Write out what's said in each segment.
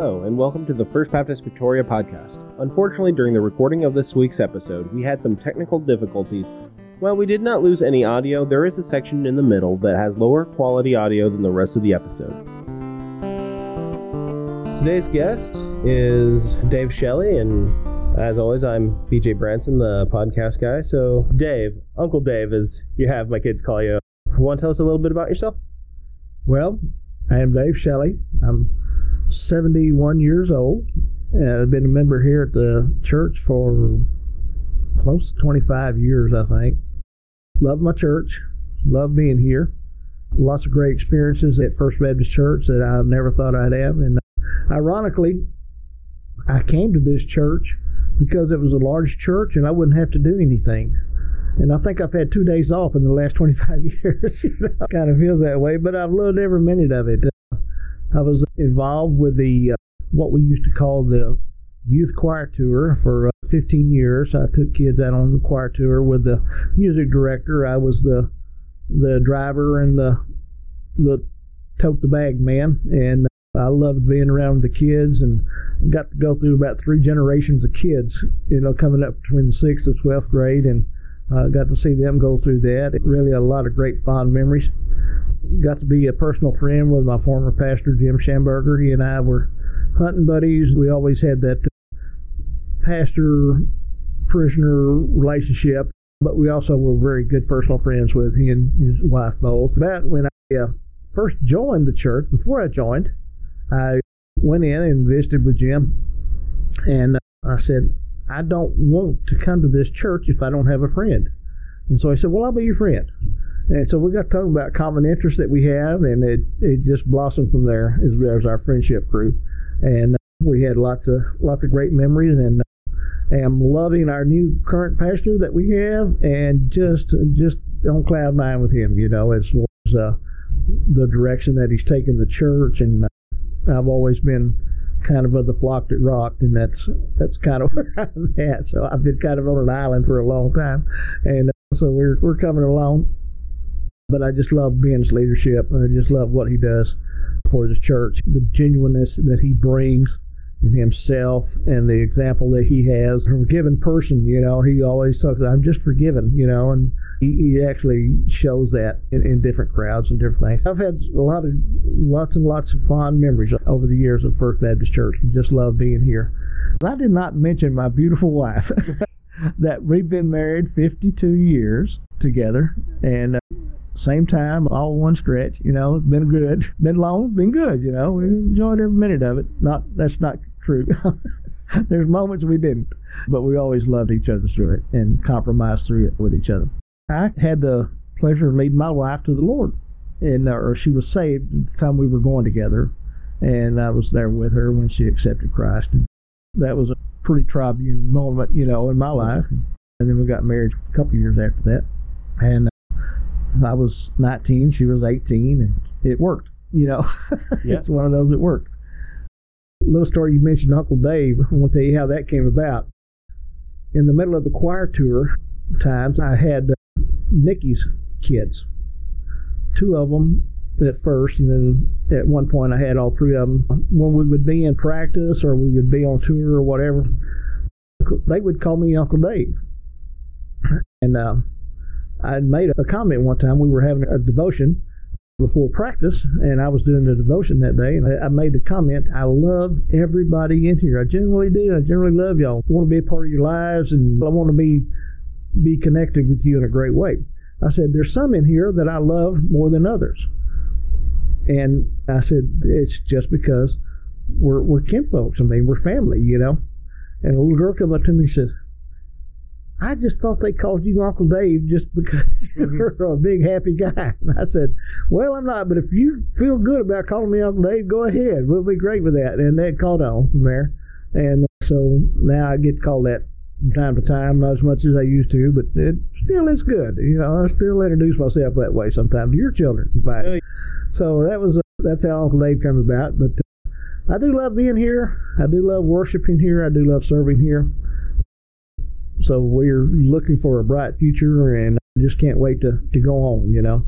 Hello, and welcome to the First Baptist Victoria podcast. Unfortunately, during the recording of this week's episode, we had some technical difficulties. While we did not lose any audio, there is a section in the middle that has lower quality audio than the rest of the episode. Today's guest is Dave Shelley, and as always, I'm BJ Branson, the podcast guy. So, Dave, Uncle Dave, as you have my kids call you, want to tell us a little bit about yourself? Well, I am Dave Shelley. I'm 71 years old, and I've been a member here at the church for close to 25 years, I think. Love my church, love being here. Lots of great experiences at First Baptist Church that I never thought I'd have. And uh, ironically, I came to this church because it was a large church and I wouldn't have to do anything. And I think I've had two days off in the last 25 years. you know, kind of feels that way, but I've loved every minute of it. I was involved with the uh, what we used to call the youth choir tour for uh, 15 years. I took kids out on the choir tour with the music director. I was the the driver and the the tote the bag man, and I loved being around the kids and got to go through about three generations of kids. You know, coming up between the sixth and twelfth grade, and uh, got to see them go through that. Really a lot of great fond memories got to be a personal friend with my former pastor, Jim Schamberger. He and I were hunting buddies. We always had that pastor prisoner relationship, but we also were very good personal friends with he and his wife both. But when I uh, first joined the church, before I joined, I went in and visited with Jim, and I said, I don't want to come to this church if I don't have a friend. And so I said, Well, I'll be your friend. And so we got talking about common interests that we have, and it, it just blossomed from there as, as our friendship grew. And uh, we had lots of lots of great memories, and uh, am loving our new current pastor that we have, and just just on cloud nine with him. You know, as far as uh, the direction that he's taken the church, and uh, I've always been kind of of the flock that rocked, and that's that's kind of where I'm at. So I've been kind of on an island for a long time, and uh, so we're we're coming along but I just love Ben's leadership. I just love what he does for the church, the genuineness that he brings in himself and the example that he has. A forgiven person, you know, he always talks, I'm just forgiven, you know, and he, he actually shows that in, in, different crowds and different things. I've had a lot of, lots and lots of fond memories over the years of First Baptist Church. Just love being here. I did not mention my beautiful wife. that we've been married 52 years together and uh, same time, all one stretch. You know, been good, been long, been good. You know, we enjoyed every minute of it. Not that's not true. There's moments we didn't, but we always loved each other through it and compromised through it with each other. I had the pleasure of leading my wife to the Lord, and uh, or she was saved at the time we were going together, and I was there with her when she accepted Christ. And that was a pretty tribune moment, you know, in my life. And then we got married a couple years after that, and I was 19, she was 18, and it worked. You know, yeah. it's one of those that worked. Little story you mentioned, Uncle Dave. I want to tell you how that came about. In the middle of the choir tour times, I had uh, Nikki's kids, two of them at first, and then at one point I had all three of them. When we would be in practice or we would be on tour or whatever, they would call me Uncle Dave. And uh, I made a comment one time. We were having a devotion before practice, and I was doing the devotion that day, and I made the comment, I love everybody in here. I genuinely do. I generally love y'all. I want to be a part of your lives, and I want to be be connected with you in a great way. I said, there's some in here that I love more than others. And I said, it's just because we're, we're kinfolks. I mean, we're family, you know. And a little girl came up to me and said, I just thought they called you Uncle Dave just because you're a big happy guy. And I said, Well, I'm not, but if you feel good about calling me Uncle Dave, go ahead. We'll be great with that. And they called on from there. And so now I get called that from time to time, not as much as I used to, but it still is good. You know, I still introduce myself that way sometimes to your children, in fact. So that was uh, that's how Uncle Dave came about. But uh, I do love being here. I do love worshiping here. I do love serving here so we're looking for a bright future and I just can't wait to, to go home, you know.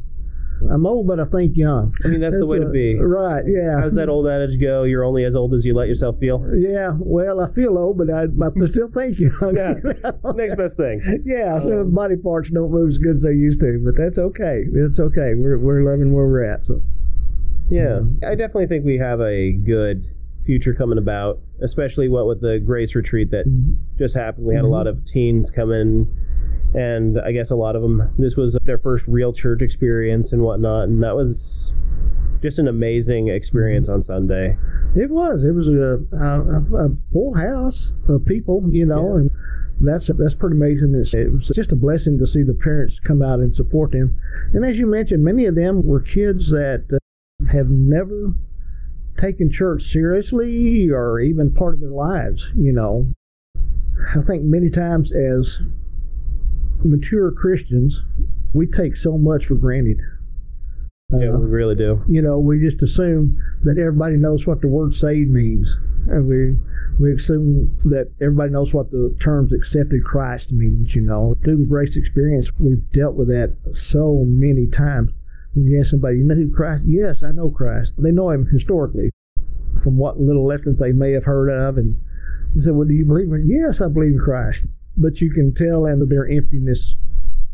I'm old, but I think young. I mean, that's, the way a- to be. Right, yeah. How's that old adage go? You're only as old as you let yourself feel. Yeah, well, I feel old, but I, I still think young. Yeah. Next best thing. Yeah, some Um, body parts don't move as good as they used to, but that's okay. It's okay. We're we're loving where we're at. So Yeah, I definitely think we have a good future coming about, especially what with the Grace retreat that just happened. We had a lot of teens come in, and I guess a lot of them, this was their first real church experience and whatnot, and that was just an amazing experience on Sunday. it was it was a a, a full house of people, you know, Yeah. and that's that's pretty amazing. It's, it was just a blessing to see the parents come out and support them. And as you mentioned, many of them were kids that uh, have never taken church seriously or even part of their lives. You know, I think many times as mature Christians, we take so much for granted. Yeah, Uh, we really do. you know, we just assume that everybody knows what the word saved means. And we we assume that everybody knows what the terms accepted Christ means, you know. Through the grace experience, we've dealt with that so many times. When you ask somebody, you know who Christ? Yes, I know Christ. They know him historically from what little lessons they may have heard of. And they say, well, do you believe in? Yes, I believe in Christ. But you can tell in their emptiness,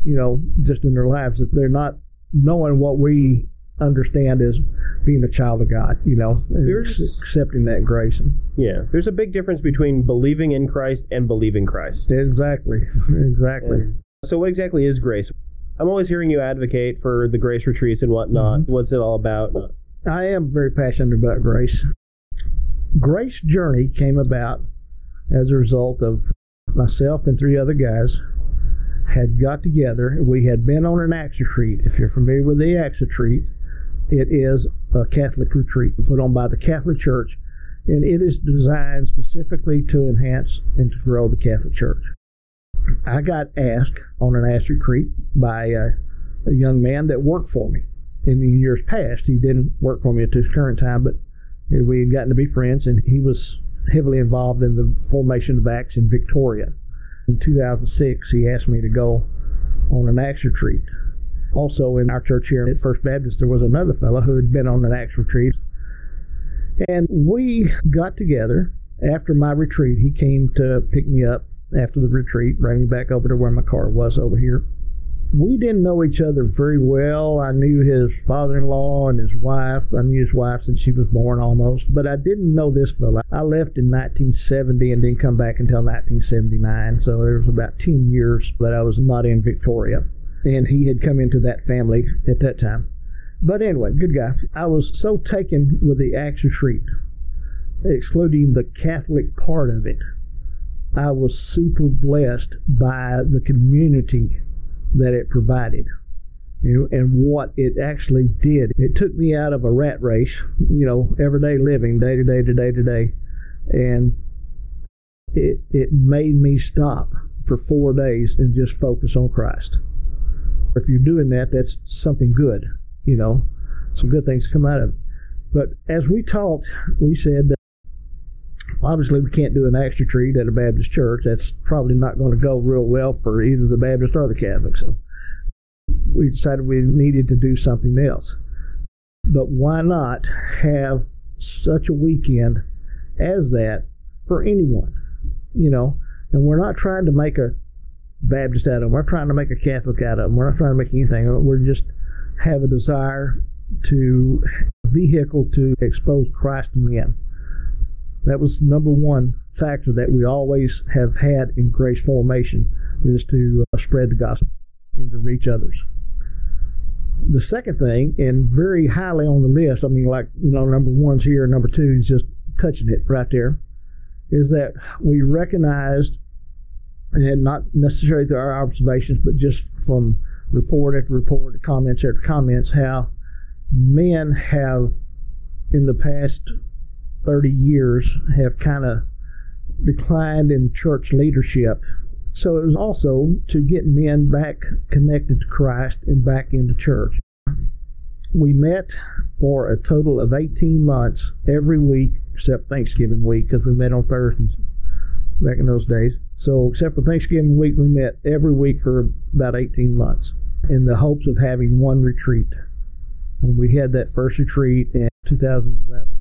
you know, just in their lives that they're not knowing what we understand as being a child of God, you know, There's- accepting that grace. Yeah, there's a big difference between believing in Christ and believing Christ. Exactly, exactly. And so, what exactly is grace? I'm always hearing you advocate for the grace retreats and whatnot. Mm-hmm. What's it all about? I am very passionate about grace. Grace Journey came about as a result of myself and three other guys had got together. We had been on an Acts retreat. If you're familiar with the Acts retreat, it is a Catholic retreat put on by the Catholic Church, and it is designed specifically to enhance and to grow the Catholic Church. I got asked on an Acts retreat by a, a young man that worked for me in the years past. He didn't work for me at this current time, but we had gotten to be friends, and he was heavily involved in the formation of Acts in Victoria. In 2006, he asked me to go on an Acts retreat. Also, in our church here at First Baptist, there was another fellow who had been on an Acts retreat. And we got together after my retreat. He came to pick me up after the retreat, bring me back over to where my car was over here we didn't know each other very well. I knew his father-in-law and his wife. I knew his wife since she was born almost, but I didn't know this fella. I left in 1970 and didn't come back until 1979. So there was about 10 years that I was not in Victoria, and he had come into that family at that time. But anyway, good guy. I was so taken with the Acts retreat, excluding the Catholic part of it. I was super blessed by the community that it provided know, and what it actually did. It took me out of a rat race, you know, everyday living, day to day to day to day, and it it made me stop for four days and just focus on Christ. If you're doing that, that's something good, you know, some good things come out of it. But as we talked, we said that obviously we can't do an Acts retreat at a Baptist church. That's probably not going to go real well for either the Baptist or the Catholic. So we decided we needed to do something else. But why not have such a weekend as that for anyone? You know, and we're not trying to make a Baptist out of them. We're trying to make a Catholic out of them. We're not trying to make anything. We're just have a desire to vehicle to expose Christ to men. That was the number one factor that we always have had in grace formation is to uh, spread the gospel and to reach others. The second thing, and very highly on the list, I mean, like, you know, number one's here, number two is just touching it right there, is that we recognized, and not necessarily through our observations, but just from report after report, comments after comments, how men have, in the past 30 years have kind of declined in church leadership. So it was also to get men back connected to Christ and back into church. We met for a total of 18 months every week except Thanksgiving week because we met on Thursdays back in those days. So except for Thanksgiving week, we met every week for about 18 months in the hopes of having one retreat And we had that first retreat in 2011.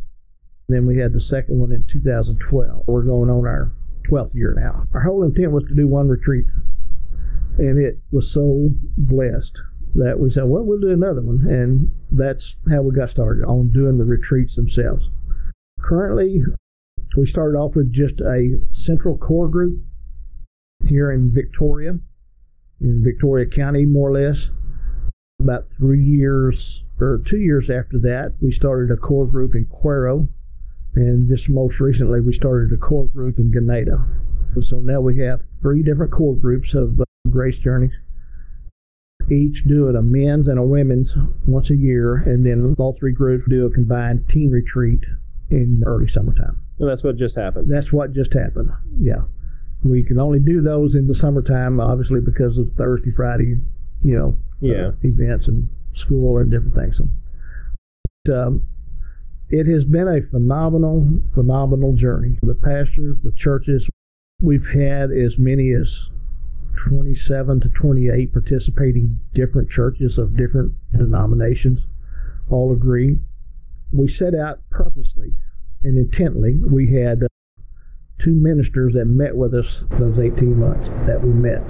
Then we had the second one in 2012. We're going on our 12th year now. Our whole intent was to do one retreat. And it was so blessed that we said, well, we'll do another one. And that's how we got started on doing the retreats themselves. Currently, we started off with just a central core group here in Victoria, in Victoria County, more or less. About three years or two years after that, we started a core group in Cuero, and just most recently, we started a core group in Ganado. So now we have three different core groups of uh, Grace Journeys, each doing a men's and a women's once a year, and then all three groups do a combined teen retreat in early summertime. And that's what just happened. That's what just happened. Yeah. We can only do those in the summertime, obviously, because of Thursday, Friday, you know, Yeah. uh, events and school and different things. So, but, um, it has been a phenomenal, phenomenal journey. The pastors, the churches, we've had as many as 27 to 28 participating different churches of different denominations all agree. We set out purposely and intently. We had uh, two ministers that met with us those 18 months that we met.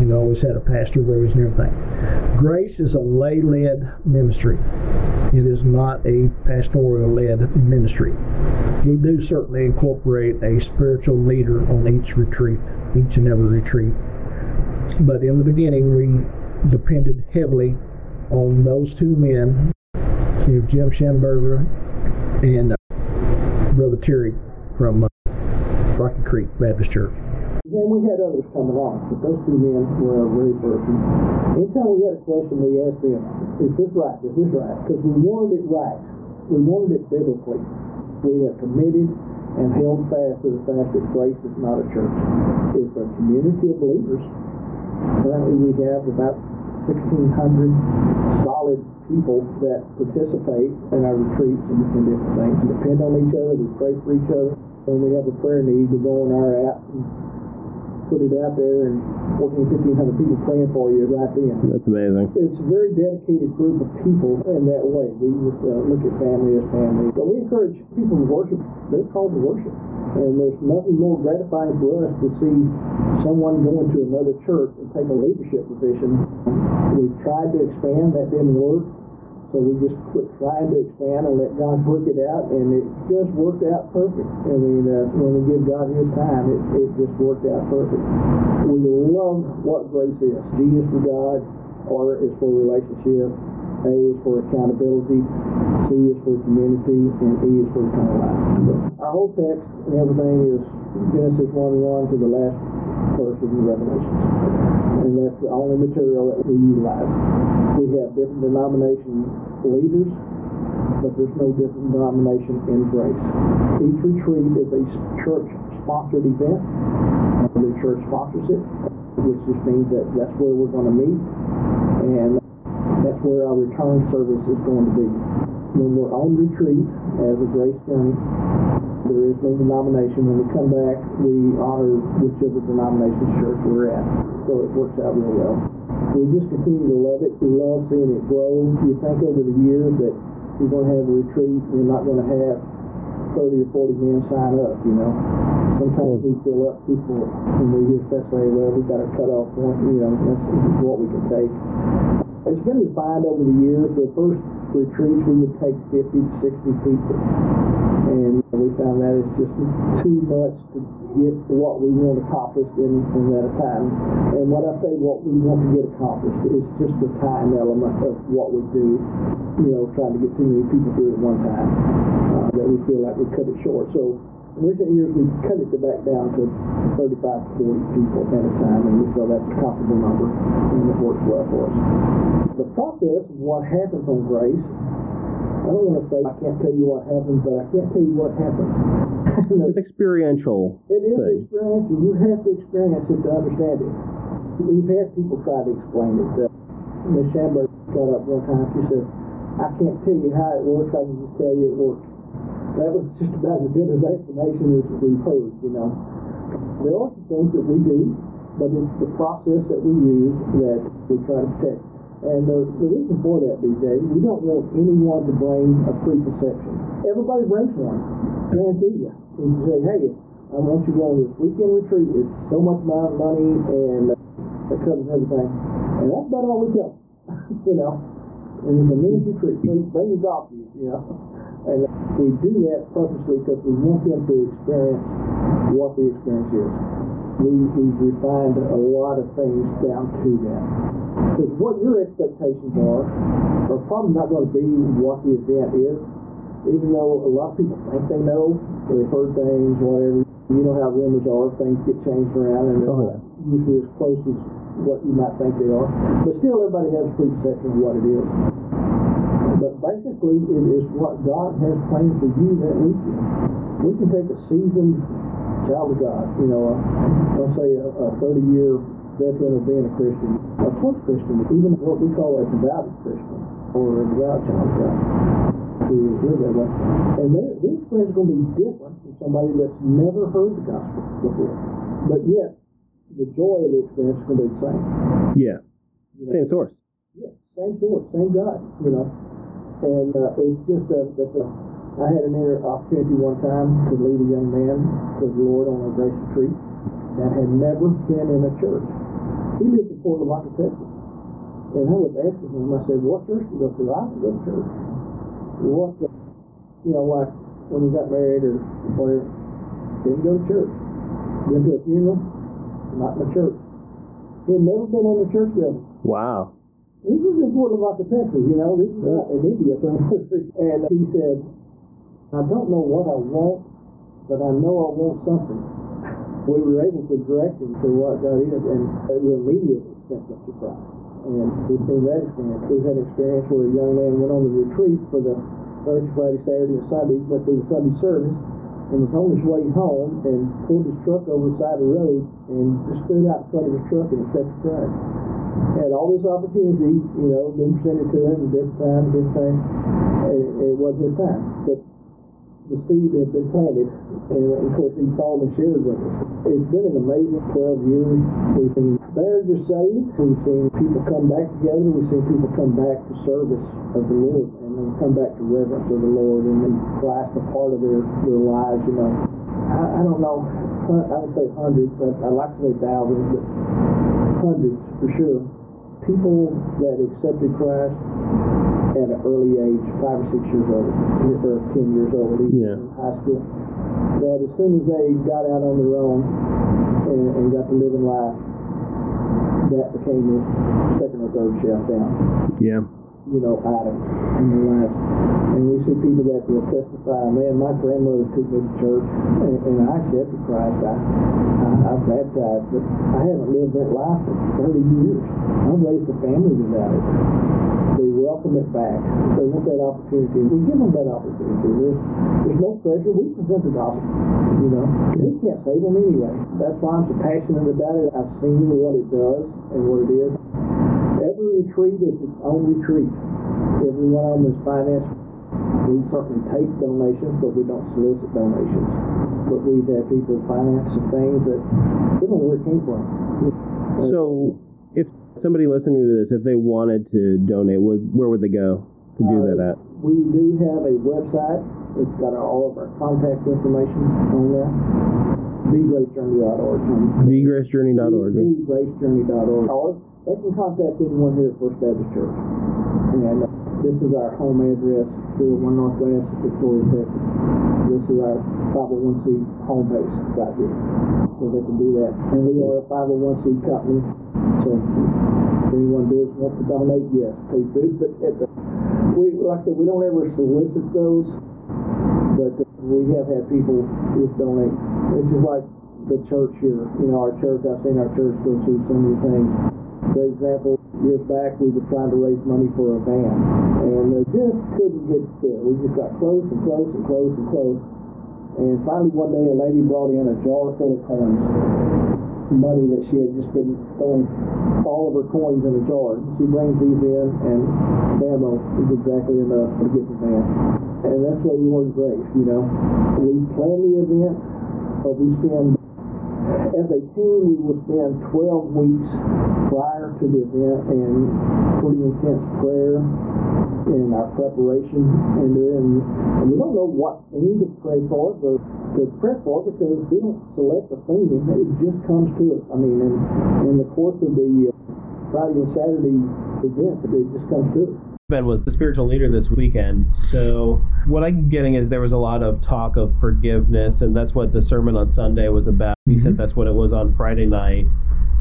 We always had a pastor with us and everything. Grace is a lay led ministry, it is not a pastoral led ministry. We do certainly incorporate a spiritual leader on each retreat, each and every retreat. But in the beginning, we depended heavily on those two men, Jim Schamberger and uh, Brother Terry from uh, Rocky Creek Baptist Church. And we had others come along, but those two men were our very. And anytime we had a question, we asked them, is this right? Is this right? Because we wanted it right. We wanted it biblically. We have committed and held fast to the fact that grace is not a church. It's a community of believers. Currently we have about 1,600 solid people that participate in our retreats and, and different things. We depend on each other. We pray for each other. When we have a prayer need, we go on our app and put it out there and 14, 1,500 people praying for you right then. That's amazing. It's a very dedicated group of people in that way. We just uh, look at family as family. But we encourage people to worship. They're called to worship. And there's nothing more gratifying for us to see someone go into another church and take a leadership position. We've tried to expand, that didn't work. So we just quit trying to expand and let God work it out, and it just worked out perfect. I mean, uh, when we give God His time, it, it just worked out perfect. We love what grace is. G is for God, R is for relationship, A is for accountability, C is for community, and E is for eternal life. So our whole text and everything is Genesis 1 1 to the last verse of the Revelations. And that's the only material that we utilize. We have different denomination leaders, but there's no different denomination in grace. Each retreat is a church sponsored event. The church sponsors it, which just means that that's where we're going to meet, and that's where our return service is going to be. When we're on retreat as a grace journey, there is no denomination. When we come back, we honor whichever denomination church we're at. So it works out real well. We just continue to love it. We love seeing it grow. You think over the years that you're going to have a retreat, you're not going to have 30 or 40 men sign up, you know. Sometimes we fill up too full. And we just say, well, we've got a cutoff point, you know, that's what we can take. It's been refined over the years. The first retreats, we would take 50 to 60 people. And we found that it's just too much to get what we want accomplished in, in that time. And when I say what we want to get accomplished, it's just the time element of what we do. You know, trying to get too many people through at one time uh, that we feel like we cut it short. So in recent years, we've cut it to back down to 35 to 40 people at a time, and we feel that's a comfortable number, and it works well for us. The process what happens on grace don't want to say I can't tell you what happens, but I can't tell you what happens. It's experiential. It is thing. experiential. You have to experience it to understand it. We've had people try to explain it. Uh, Ms. Schamberg got up one time. She said, I can't tell you how it works. I can just tell you it works. That was just about as good an explanation as we've heard, you know. There are some things that we do, but it's the process that we use that we try to protect. And the, the reason for that, BJ, we don't want anyone to bring a preconception. Everybody brings one. Guarantee you. And you say, hey, I want you to go on this weekend retreat. It's so much money and uh, it covers everything. And that's about all we tell you know. And it's a men's retreat. Bring, bring your golf you know. And we do that purposely because we want them to experience what the experience is. We, we've refined a lot of things down to that. Because what your expectations are are probably not going to be what the event is. Even though a lot of people think they know, they've heard things, whatever. You know how rumors are, things get changed around and they're Oh, not usually as close as what you might think they are. But still, everybody has a preconception of what it is. But basically, it is what God has planned for you that weekend. We can take a seasoned child of God, you know, a, let's say a, a 30 year veteran of being a Christian, a close Christian, even what we call a devout Christian or a devout child of God who that way. And their, their experience is going to be different from somebody that's never heard the gospel before. But yet, the joy of the experience is going to be the same. Yeah. You know? Same source. Yeah, same source, same God, you know. And uh, it's just that uh, I had an opportunity one time to lead a young man to the Lord on a grace retreat that had never been in a church. He lived in Port Lavaca, Texas. And I was asking him, I said, what church do you go to? I don't go to church. What, the, you know, like when you got married or whatever, didn't go to church. Went to a funeral, not in a church. He had never been in a church building. Wow. This is in Port Lavaca, Texas, you know, this is not in India somewhere. And he said, I don't know what I want, but I know I want something. We were able to direct him to what God is, and it was immediate acceptance to Christ. And we've seen that experience. We've had an experience where a young man went on the retreat for the Thursday, Friday, Saturday, and Sunday, went through the Sunday service, and was on his way home and pulled his truck over the side of the road and just stood out in front of his truck and accepted Christ had all this opportunity, you know, been presented to him at different times, different things. It, it wasn't his time. But the seed had been planted, and of course he called and shared with us. It's been an amazing 12 years. We've seen marriages saved. We've seen people come back together. We've seen people come back to service of the Lord, and then come back to reverence of the Lord, and then Christ a part of their, their lives, you know. I, I don't know. I would say hundreds. I, I like to say thousands, but hundreds for sure. People that accepted Christ at an early age, five or six years old, or ten years old, even Yeah. in high school, that as soon as they got out on their own and, and got to living life, that became the second or third shelf down Yeah. You know, item in their lives. And we see people that will testify, man, my grandmother took me to church and, and I accepted Christ. I, I, I'm baptized, but I haven't lived that life for 30 years. I've raised a family without it. They welcome it back. They want that opportunity. We give them that opportunity. There's, there's no pressure. We present the gospel, you know. We can't save them anyway. That's why I'm so passionate about it. I've seen what it does and what it is. Every retreat is its own retreat. Every one of them is financed. We certainly take donations, but we don't solicit donations. But we've had people finance some things that they don't know where it came from. So, if somebody listening to this, if they wanted to donate, where would they go to do that uh, at? We do have a website. It's got all of our contact information on there. TheGraceJourney.org. TheGraceJourney.org. TheGraceJourney.org. They can contact anyone here at First Baptist Church. And uh, this is our home address, 301 Northwest, Victoria, Texas. This is our 501c home base right here. So they can do that. And we are a 501c company. So if anyone does want to donate, yes, please do. But the, we, like I said, we don't ever solicit those. But uh, we have had people just donate. This is like the church here. You know, our church, I've seen our church go through so many things. For example, years back we were trying to raise money for a van, and uh, just couldn't get there. We just got close and close and close and close. And finally one day a lady brought in a jar full of coins, money that she had just been throwing all of her coins in a jar. She brings these in, and bammo is exactly enough to get the van. And that's what we want grace, you know. We plan the event, but we spend as a team, we will spend 12 weeks prior to the event in pretty intense prayer in our preparation, and then and we don't know what theme to pray for or to pray for because we don't select a theme; it just comes to us. I mean, in, in the course of the uh, Friday and Saturday events, it just comes to us. Ben was the spiritual leader this weekend. So what I'm getting is there was a lot of talk of forgiveness, and that's what the sermon on Sunday was about. He Mhm. said that's what it was on Friday night,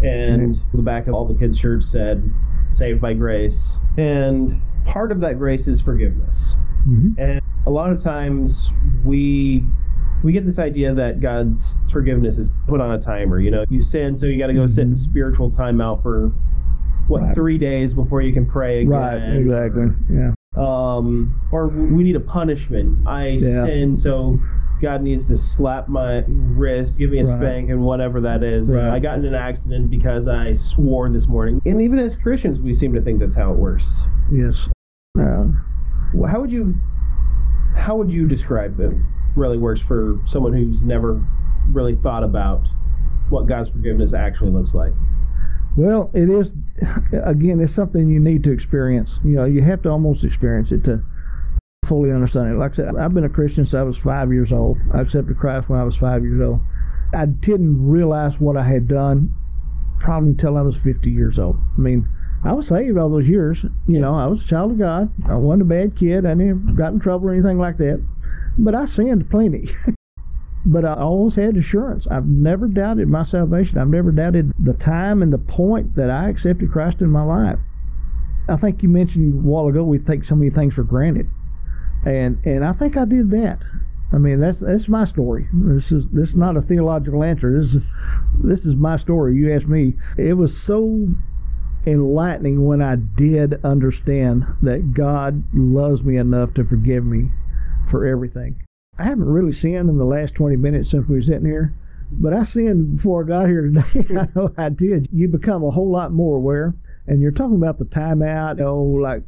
and the back of all the kids' shirts said "Saved by Grace," and part of that grace is forgiveness. Mhm. And a lot of times we we get this idea that God's forgiveness is put on a timer. You know, you sin, so you got to go sit in Mhm. spiritual timeout for what Right. three days before you can pray again. Right, exactly. Yeah. Um, or we need a punishment. I Yeah. sin, so God needs to slap my wrist, give me a Right. spank, and whatever that is. Right. I got in an accident because I swore this morning. And even as Christians, we seem to think that's how it works. Yes. Uh, How would you, how would you describe it? Really works for someone who's never really thought about what God's forgiveness actually looks like. Well, it is, again, it's something you need to experience. You know, you have to almost experience it to fully understand it. Like I said, I've been a Christian since I was five years old. I accepted Christ when I was five years old. I didn't realize what I had done probably until I was 50 years old. I mean, I was saved all those years. You know, I was a child of God. I wasn't a bad kid. I never got in trouble or anything like that. But I sinned plenty. but I always had assurance. I've never doubted my salvation. I've never doubted the time and the point that I accepted Christ in my life. I think you mentioned a while ago we take so many things for granted, and and I think I did that. I mean that's that's my story. This is this is not a theological answer. This is this is my story. You asked me. It was so enlightening when I did understand that God loves me enough to forgive me for everything. I haven't really sinned in the last 20 minutes since we were sitting here, but I sinned before I got here today. I know I did. You become a whole lot more aware, and you're talking about the timeout. Oh, like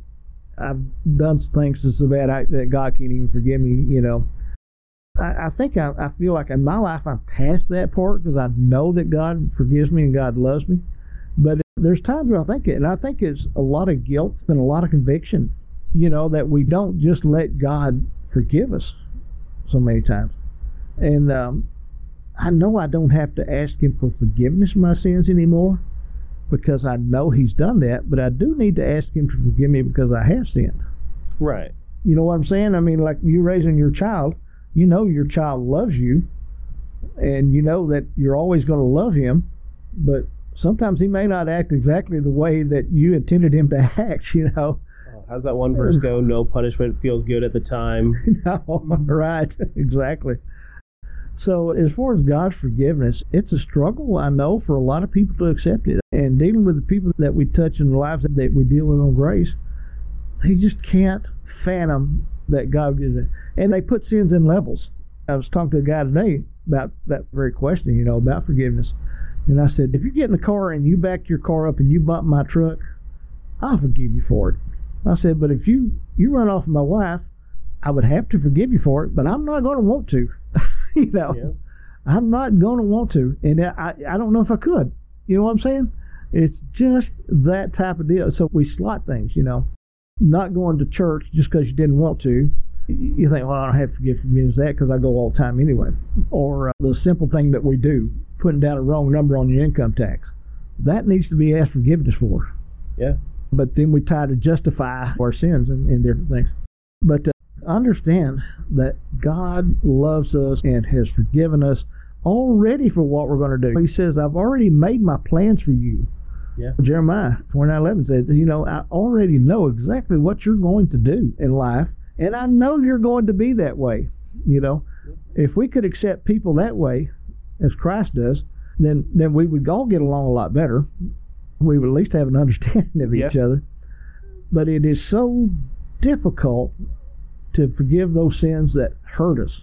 I've done things that's so bad I, that God can't even forgive me. You know, I, I think I, I feel like in my life I'm past that part because I know that God forgives me and God loves me. But there's times where I think it, and I think it's a lot of guilt and a lot of conviction. You know that we don't just let God forgive us so many times. And um, I know I don't have to ask Him for forgiveness of my sins anymore because I know He's done that, but I do need to ask Him to forgive me because I have sinned. Right. You know what I'm saying? I mean, like you raising your child, you know your child loves you, and you know that you're always going to love him, but sometimes he may not act exactly the way that you intended him to act, you know. How's that one verse go? No punishment feels good at the time. no, right, exactly. So, as far as God's forgiveness, it's a struggle, I know, for a lot of people to accept it. And dealing with the people that we touch in the lives that we deal with on grace, they just can't fathom that God gives it. And they put sins in levels. I was talking to a guy today about that very question, you know, about forgiveness. And I said, if you get in the car and you back your car up and you bump my truck, I'll forgive you for it. I said, but if you you run off my wife, I would have to forgive you for it, but I'm not going to want to. you know, Yeah. I'm not going to want to, and I I don't know if I could. You know what I'm saying? It's just that type of deal. So we slot things, you know, not going to church just because you didn't want to. You think, well, I don't have to forgive forgiveness that because I go all the time anyway. Or uh, the simple thing that we do, putting down a wrong number on your income tax, that needs to be asked forgiveness for Yeah. But then we try to justify our sins and, and different things. But uh, understand that God loves us and has forgiven us already for what we're going to do. He says, I've already made my plans for you. Yeah. Jeremiah 29:11 says, you know, I already know exactly what you're going to do in life, and I know you're going to be that way. You know, if we could accept people that way, as Christ does, then then we would all get along a lot better. We would at least have an understanding of each Yeah. other. But it is so difficult to forgive those sins that hurt us,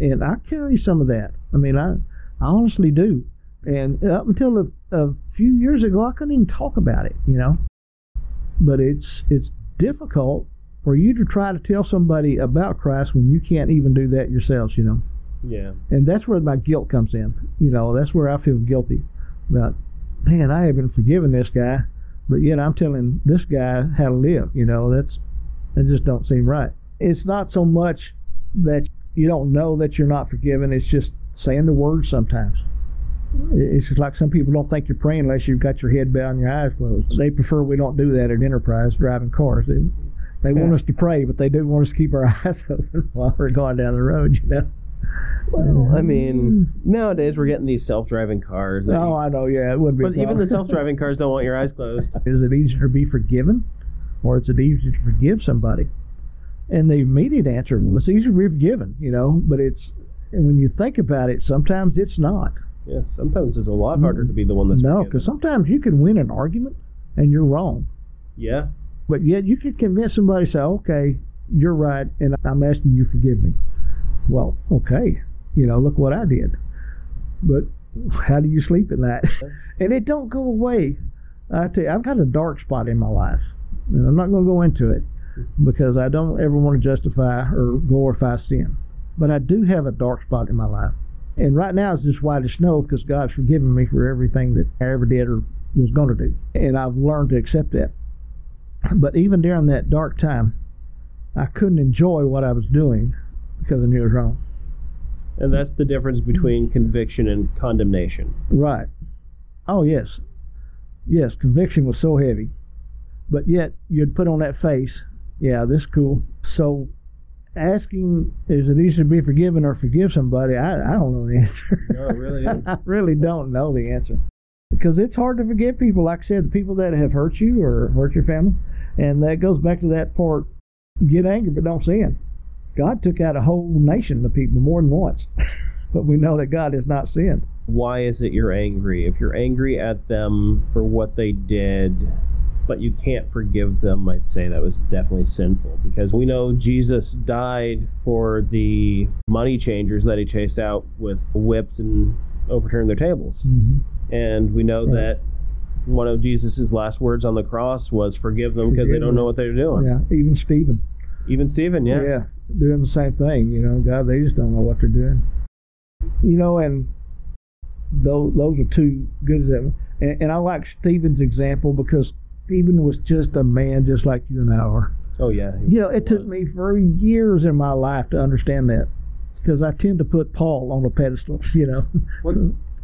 and I carry some of that. I mean, I I honestly do. And up until a, a few years ago, I couldn't even talk about it. You know, but it's it's difficult for you to try to tell somebody about Christ when you can't even do that yourselves. You know. Yeah. And that's where my guilt comes in. You know, that's where I feel guilty about, man, I haven't forgiven this guy, but yet I'm telling this guy how to live. You know, that's that just don't seem right. It's not so much that you don't know that you're not forgiven. It's just saying the words sometimes. It's just like some people don't think you're praying unless you've got your head bowed and your eyes closed. They prefer we don't do that at Enterprise driving cars. They, they want us to pray, but they do want us to keep our eyes open while we're going down the road, you know. Well, I mean, nowadays we're getting these self-driving cars. that Oh, I know. Yeah, it would be. a but even problem. the self-driving cars don't want your eyes closed. is it easier to be forgiven, or is it easier to forgive somebody? And the immediate answer, well, it's easier to be forgiven, you know. But it's and when you think about it, sometimes it's not. Yes, sometimes it's a lot harder to be the one that's no, forgiven. because sometimes you can win an argument and you're wrong, yeah, but yet you can convince somebody, say, "Okay, you're right, and I'm asking you to forgive me." Well, okay, you know, look what I did. But how do you sleep at night? and it don't go away. I tell you, I've got a dark spot in my life, and I'm not going to go into it because I don't ever want to justify or glorify sin. But I do have a dark spot in my life, and right now it's just white as snow because God's forgiven me for everything that I ever did or was going to do, and I've learned to accept that. But even during that dark time, I couldn't enjoy what I was doing because I knew it was wrong. and that's the difference between conviction and condemnation. Right. Oh yes, yes. Conviction was so heavy, but yet you'd put on that face. Yeah, this is cool. So, asking is it easier to be forgiven or forgive somebody? I I don't know the answer. No, really. I really don't know the answer because it's hard to forgive people. Like I said, the people that have hurt you or hurt your family, and that goes back to that part. Get angry, but don't sin. God took out a whole nation of people more than once, but we know that God has not sin. Why is it you're angry? If you're angry at them for what they did, but you can't forgive them, I'd say that was definitely sinful because we know Jesus died for the money changers that he chased out with whips and overturned their tables. Mm-hmm. And we know Right. that one of Jesus' last words on the cross was, Forgive them because they don't know what they're doing. Yeah, even Stephen. Even Stephen, yeah. Yeah, doing the same thing. You know, God, they just don't know what they're doing. You know, and those those are two good examples. And, and I like Stephen's example because Stephen was just a man just like you and I are. Oh, yeah. You know, it took me for years in my life to understand that because I tend to put Paul on a pedestal. You know,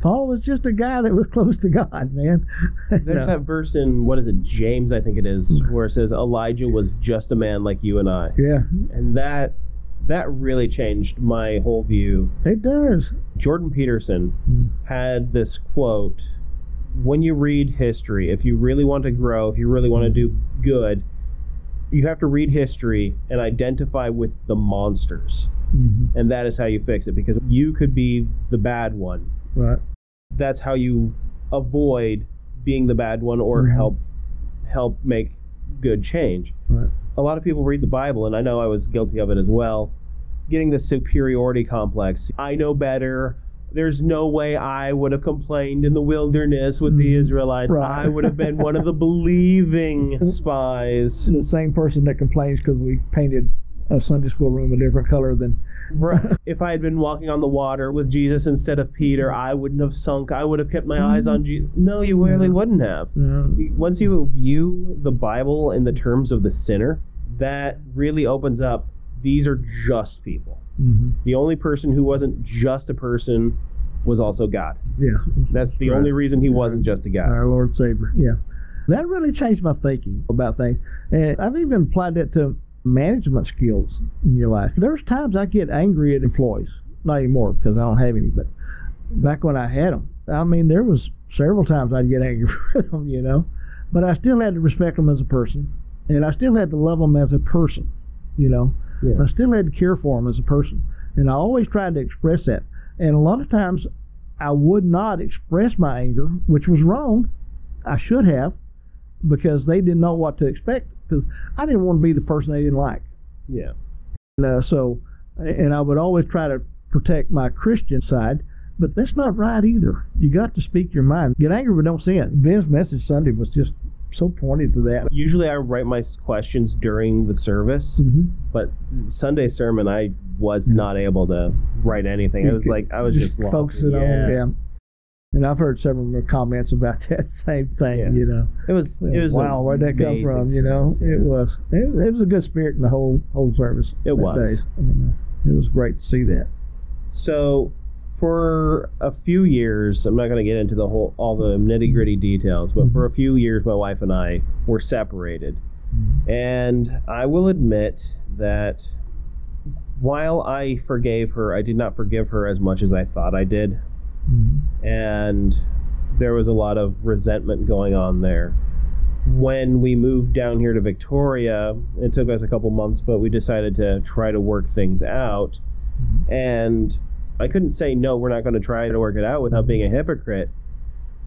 Paul was just a guy that was close to God, man. There's know. that verse in, what is it, James, I think it is, where it says, Elijah was just a man like you and I. Yeah, And that. That really changed my whole view. it does. Jordan Peterson Mm. had this quote When you read history, if you really want to grow, if you really want to do good, you have to read history and identify with the monsters. hmm And that is how you fix it because you could be the bad one. Right. That's how you avoid being the bad one or Mhm. help help make good change. Right. A lot of people read the Bible and I know I was guilty of it as well, getting the superiority complex. I know better. There's no way I would have complained in the wilderness with the Mhm. Israelites. Right. I would have been one of the believing spies. the same person that complains because we painted a Sunday school room a different color than. If I had been walking on the water with Jesus instead of Peter, I wouldn't have sunk. I would have kept my eyes on Jesus. No, you really Yeah. wouldn't have. Uh, Once you view the Bible in the terms of the sinner, that really opens up. These are just people. mhm. The only person who wasn't just a person was also God. Yeah, That's the Right. only reason he wasn't just a God. our Lord Savior. Yeah, that really changed my thinking about things, and I've even applied that to management skills in your life. There's times I get angry at employees, not anymore because I don't have any, but back when I had them, I mean, there was several times I'd get angry with them, you know, but I still had to respect them as a person, and I still had to love them as a person, you know. Yeah. I still had to care for them as a person, and I always tried to express that. And a lot of times, I would not express my anger, which was wrong. I should have, because they didn't know what to expect. Because I didn't want to be the person they didn't like. Yeah. And, uh, so, and I would always try to protect my Christian side, but that's not right either. You got to speak your mind. Get angry, but don't sin. Ben's message Sunday was just so pointed to that. Usually I write my questions during the service, hmm but Sunday sermon I was Yeah. not able to write anything. I was like, I was just, lost. focusing yeah. on them. And I've heard several more comments about that same thing. Yeah. You know, It was. It was. wow, where'd that come from? You know, experience, it was. It, it was a good spirit in the whole whole service. It was. And, uh, it was great to see that. So, for a few years, I'm not going to get into the whole all the nitty gritty details, but for a few years, my wife and I were separated, and I will admit that while I forgave her, I did not forgive her as much as I thought I did, Mhm. And there was a lot of resentment going on there. When we moved down here to Victoria, it took us a couple months, but we decided to try to work things out. And I couldn't say, no, we're not going to try to work it out without being a hypocrite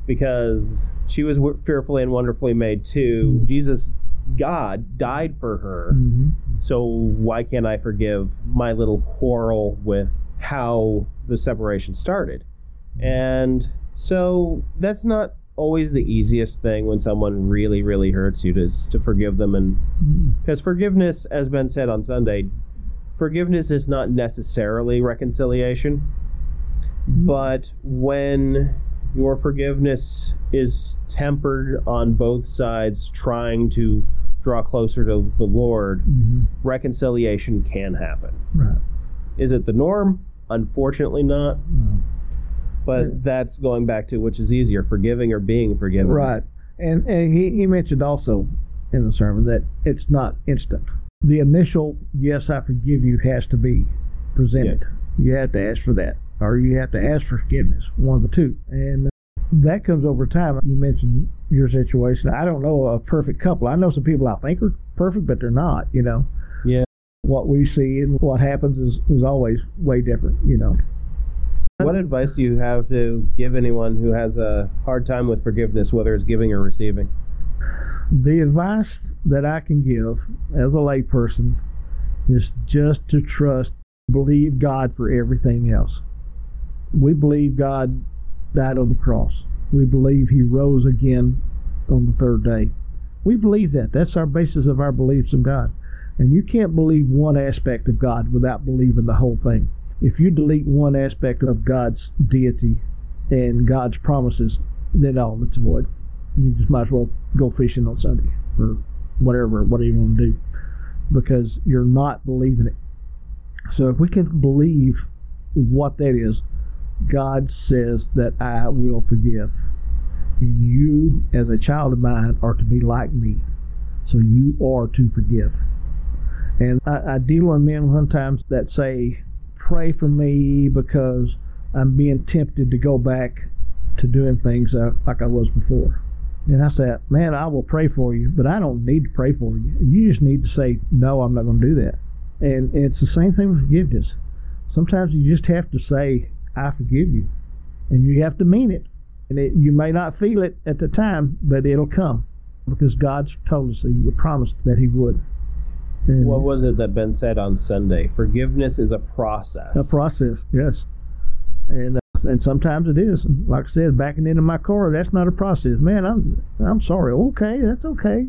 because she was fearfully and wonderfully made too. Jesus, God, died for her. Mhm. So why can't I forgive my little quarrel with how the separation started? And so that's not always the easiest thing when someone really, really hurts you to, to forgive them. And Mhm. because forgiveness, as Ben said on Sunday, forgiveness is not necessarily reconciliation. But when your forgiveness is tempered on both sides, trying to draw closer to the Lord, Mhm. reconciliation can happen. Right. Is it the norm? Unfortunately, not. No. But Yeah. that's going back to which is easier, forgiving or being forgiven. Right. And and he, he mentioned also in the sermon that it's not instant. The initial yes I forgive you has to be presented. You have to ask for that. Or you have to ask for forgiveness. One of the two. And that comes over time. You mentioned your situation. I don't know a perfect couple. I know some people I think are perfect, but they're not, you know. Yeah. What we see and what happens is, is always way different, you know. What advice do you have to give anyone who has a hard time with forgiveness, whether it's giving or receiving? The advice that I can give as a layperson is just to trust, believe God for everything else. We believe God died on the cross. We believe He rose again on the third day. We believe that. That's our basis of our beliefs in God. And you can't believe one aspect of God without believing the whole thing. If you delete one aspect of God's deity and God's promises, then all it's void you just might as well go fishing on Sunday or whatever, whatever you want to do, because you're not believing it. So if we can believe what that is, God says that I will forgive. And you, as a child of mine, are to be like me. So you are to forgive. And I, I deal with men sometimes that say, pray for me because I'm being tempted to go back to doing things like I was before. And I said, Man, I will pray for you, but I don't need to pray for you. You just need to say, No, I'm not going to do that. And it's the same thing with forgiveness. Sometimes you just have to say, I forgive you. And you have to mean it. And it, you may not feel it at the time, but it'll come because God's told us He would promise that He would. And What was it that Ben said on Sunday? Forgiveness is a process. a process, yes. And uh, and sometimes it is. Like I said, backing into my car, that's not a process. Man, I'm I'm sorry. Okay, that's okay.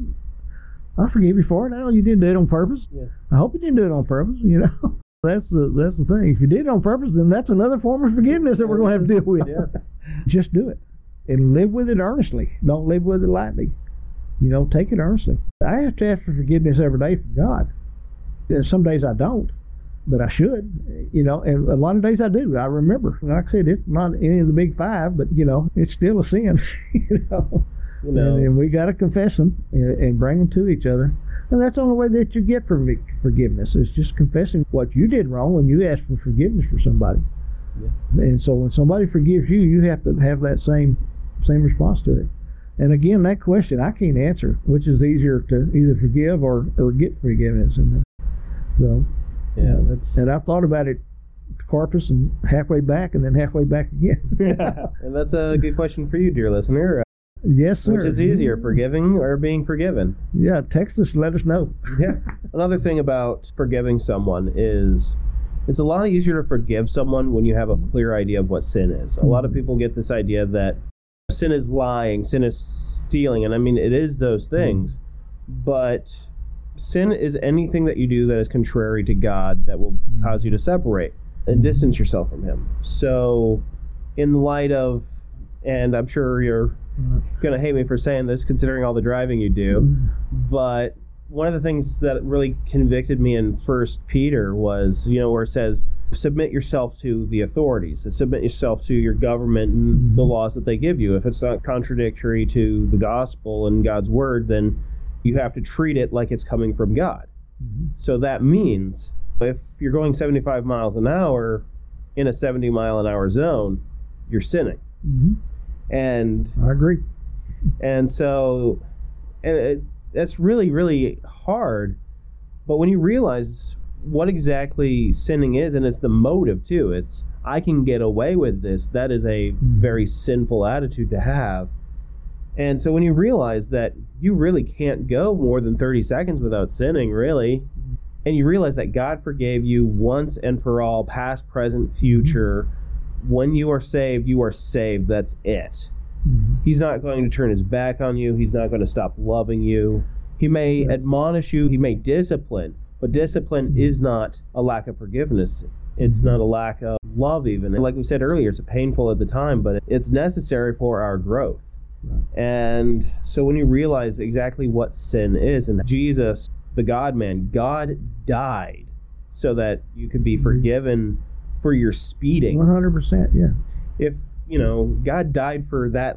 I forgive you for it. I know you didn't do it on purpose. Yeah. I hope you didn't do it on purpose. You know, that's the that's the thing. If you did it on purpose, then that's another form of forgiveness that we're going to have to deal with. Yeah. Just do it and live with it earnestly. Don't live with it lightly. You know, take it earnestly. I have to ask for forgiveness every day from God. And some days I don't but I should, you know, and a lot of days I do. I remember, like I said, it's not any of the big five, but you know, it's still a sin, you know. You know, And, and we got to confess them and, and bring them to each other, and that's the only way that you get for forgiveness is just confessing what you did wrong when you ask for forgiveness for somebody. Yeah. And so when somebody forgives you, you have to have that same same response to it. And again, that question I can't answer, which is easier to either forgive or, or get forgiveness. And so yeah, that's and I've thought about it, Corpus and halfway back and then halfway back again. yeah, and that's a good question for you, dear listener. yes, sir. Which is easier, forgiving or being forgiven? Yeah, text us, let us know. Yeah. Another thing about forgiving someone is it's a lot easier to forgive someone when you have a clear idea of what sin is. A lot of mm-hmm. people get this idea that sin is lying, sin is stealing, and I mean it is those hmm. things, but sin is anything that you do that is contrary to God that will hmm. cause you to separate. and hmm. distance yourself from him. So, in light of, and I'm sure you're going to hate me for saying this considering all the driving you do, but one of the things that really convicted me in First Peter was, you know, where it says, submit yourself to the authorities and submit yourself to your government and the laws that they give you. If it's not contradictory to the gospel and God's word, then you have to treat it like it's coming from God. Mhm. So that means if you're going 75 miles an hour in a 70 mile an hour zone, you're sinning. Mhm. And I agree. and so and it, that's really really hard. But when you realize what exactly sinning is and it's the motive too. It's I can get away with this. That is a very sinful attitude to have. And so when you realize that you really can't go more than 30 seconds without sinning, really, and you realize that God forgave you once and for all, past, present, future, when you are saved, you are saved. That's it. Mhm. He's not going to turn his back on you. He's not going to stop loving you. He may admonish you. He may discipline, but discipline Mhm. is not a lack of forgiveness. It's not a lack of love, even. And like we said earlier, it's painful at the time, but it's necessary for our growth. Right. And so when you realize exactly what sin is, and Jesus, the God man, God died so that you could be Mhm. forgiven for your speeding One hundred percent. Yeah. if you know God died for that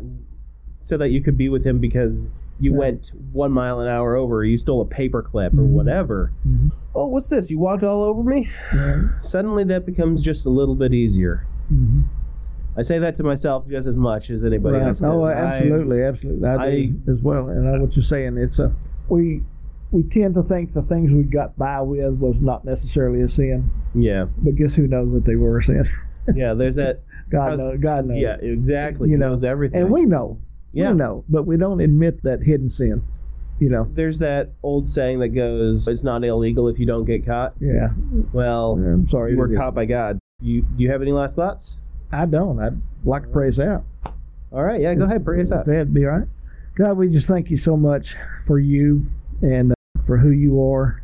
so that you could be with him because you Right. went one mile an hour over or you stole a paper clip or whatever Mhm. oh what's this you walked all over me Yeah. suddenly that becomes just a little bit easier Mhm. i say that to myself just as much as anybody Right. else Oh, 'cause I- absolutely, absolutely. I, I- do as well. And I what you're saying. It's a we we tend to think the things we got by with was not necessarily a sin, yeah but guess who knows that they were a sin? yeah there's that God knows. God knows. yeah exactly You he know, knows everything And we know. Yeah. We know, but we don't admit that hidden sin. You know. there's that old saying that goes it's not illegal if you don't get caught Yeah. well I'm sorry. you were caught by god you do you have any last thoughts I don't. I'd like to praise out. all right yeah go ahead Praise out That'd be all right. God, we just thank you so much for you and uh, for who you are.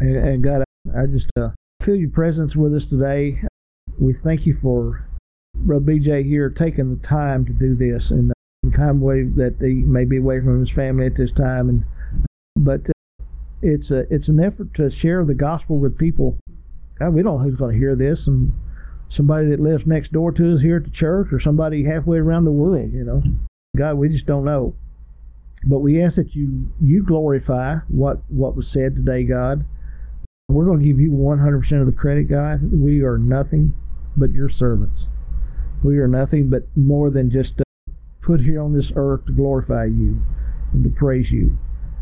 And, and God, I just uh, feel your presence with us today. We thank you for Brother BJ here taking the time to do this and uh, the time away that he may be away from his family at this time. And but uh, it's a it's an effort to share the gospel with people. God, we don't know who's going to hear this, and somebody that lives next door to us here at the church, or somebody halfway around the world. You know, God, we just don't know. But we ask that you you glorify what what was said today, God. We're going to give you 100% of the credit, God. We are nothing but your servants. We are nothing but more than just put here on this earth to glorify you and to praise you.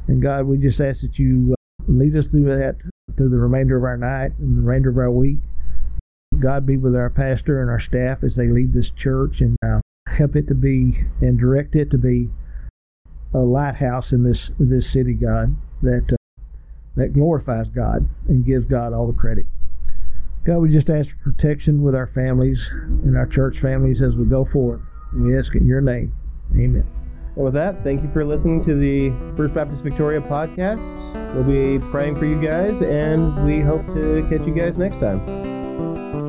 And God, we just ask that you uh, lead us through that through the remainder of our night and the remainder of our week. God be with our pastor and our staff as they lead this church and uh, help it to be and direct it to be a lighthouse in this this city, God, that uh, that glorifies God and gives God all the credit. God, we just ask for protection with our families and our church families as we go forth. We ask in your name. Amen. And with that, thank you for listening to the First Baptist Victoria podcast. We'll be praying for you guys, and we hope to catch you guys next time.